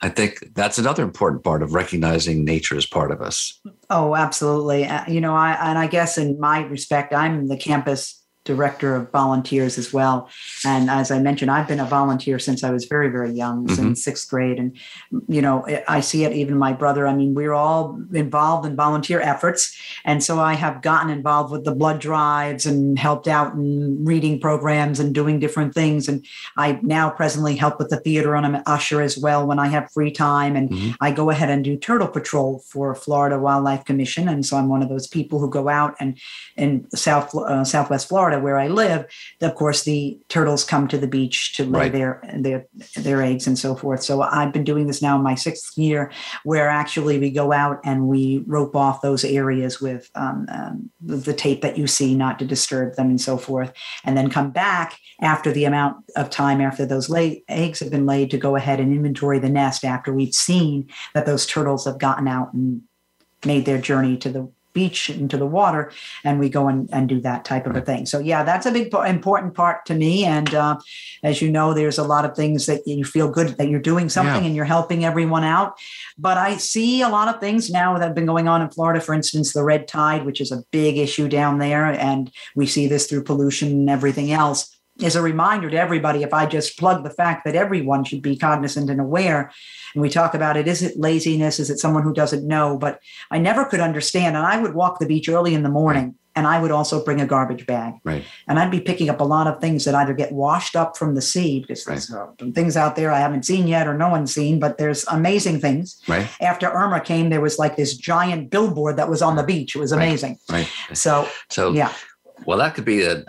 I think that's another important part of recognizing nature as part of us. Oh, absolutely. Uh, you know, I and I guess in my respect, I'm the campus director of volunteers as well. And as I mentioned, I've been a volunteer since I was very, very young, Mhm. since sixth grade. And you know, I see it. Even my brother. I mean, we're all involved in volunteer efforts, and so I have gotten involved with the blood drives and helped out in reading programs and doing different things. And I now presently help with the theater, and I'm an usher as well when I have free time. And Mhm. I go ahead and do turtle patrol for Florida Wildlife Commission, and so I'm one of those people who go out and in South uh, Southwest Florida, where I live, of course, the turtles come to the beach to lay Right. their their their eggs and so forth. So I've been doing this now in my sixth year, where actually we go out and we rope off those areas with um, um, the, the tape that you see, not to disturb them and so forth, and then come back after the amount of time after those lay, eggs have been laid to go ahead and inventory the nest after we've seen that those turtles have gotten out and made their journey to the beach into the water and we go and, and do that type of a thing. So yeah that's a big important part to me and uh, as you know there's a lot of things that you feel good that you're doing something Yeah. and you're helping everyone out. But i see a lot of things now that have been going on in florida. For instance the red tide which is a big issue down there and we see this through pollution and everything else is a reminder to everybody if i just plug the fact that everyone should be cognizant and aware and we talk about it is it laziness is it someone who doesn't know but i never could understand and i would walk the beach early in the morning and i would also bring a garbage bag Right. and i'd be picking up a lot of things that either get washed up from the sea because there's uh, things out there i haven't seen yet or no one's seen but there's amazing things Right. after irma came there was like this giant billboard that was on the beach it was Right. amazing Right. so So yeah Well, that could be a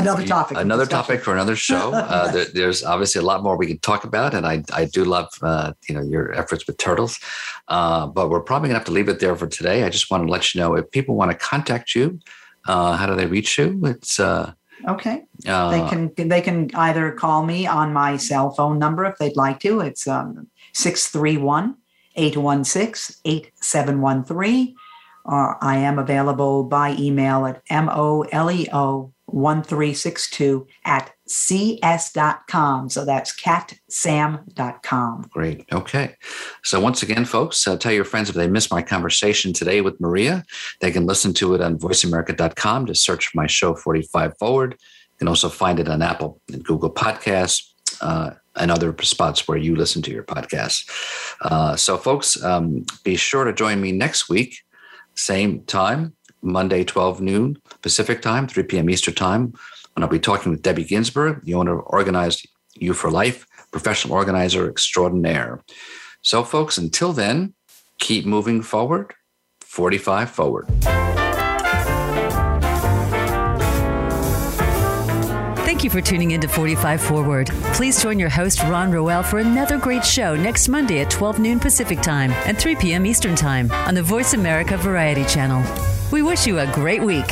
another topic. Another topic for another show. Uh, there, there's obviously a lot more we could talk about, and I, I do love uh, you know your efforts with turtles. Uh, but we're probably gonna have to leave it there for today. I just want to let you know if people want to contact you, uh, how do they reach you? It's uh, okay. Uh, they can they can either call me on my cell phone number if they'd like to. It's um, 631 816 8713 or I am available by email at moleo 1362 at cs.com. So that's catsam.com. Great. Okay. So, once again, folks, uh, tell your friends if they missed my conversation today with Maria, they can listen to it on voiceamerica.com. Just search my show 45 Forward. You can also find it on Apple and Google Podcasts. Uh, and other spots where you listen to your podcasts. Uh, so, folks, um, be sure to join me next week, same time, Monday, 12 noon Pacific time, 3 p.m. Eastern time, when I'll be talking with Debbie Ginsburg, the owner of Organized You for Life, professional organizer extraordinaire. So, folks, until then, keep moving forward, 45 forward. Thank you for tuning in to 45 Forward. Please join your host, Ron Roel, for another great show next Monday at 12 noon Pacific Time and 3 p.m. Eastern Time on the Voice America Variety Channel. We wish you a great week.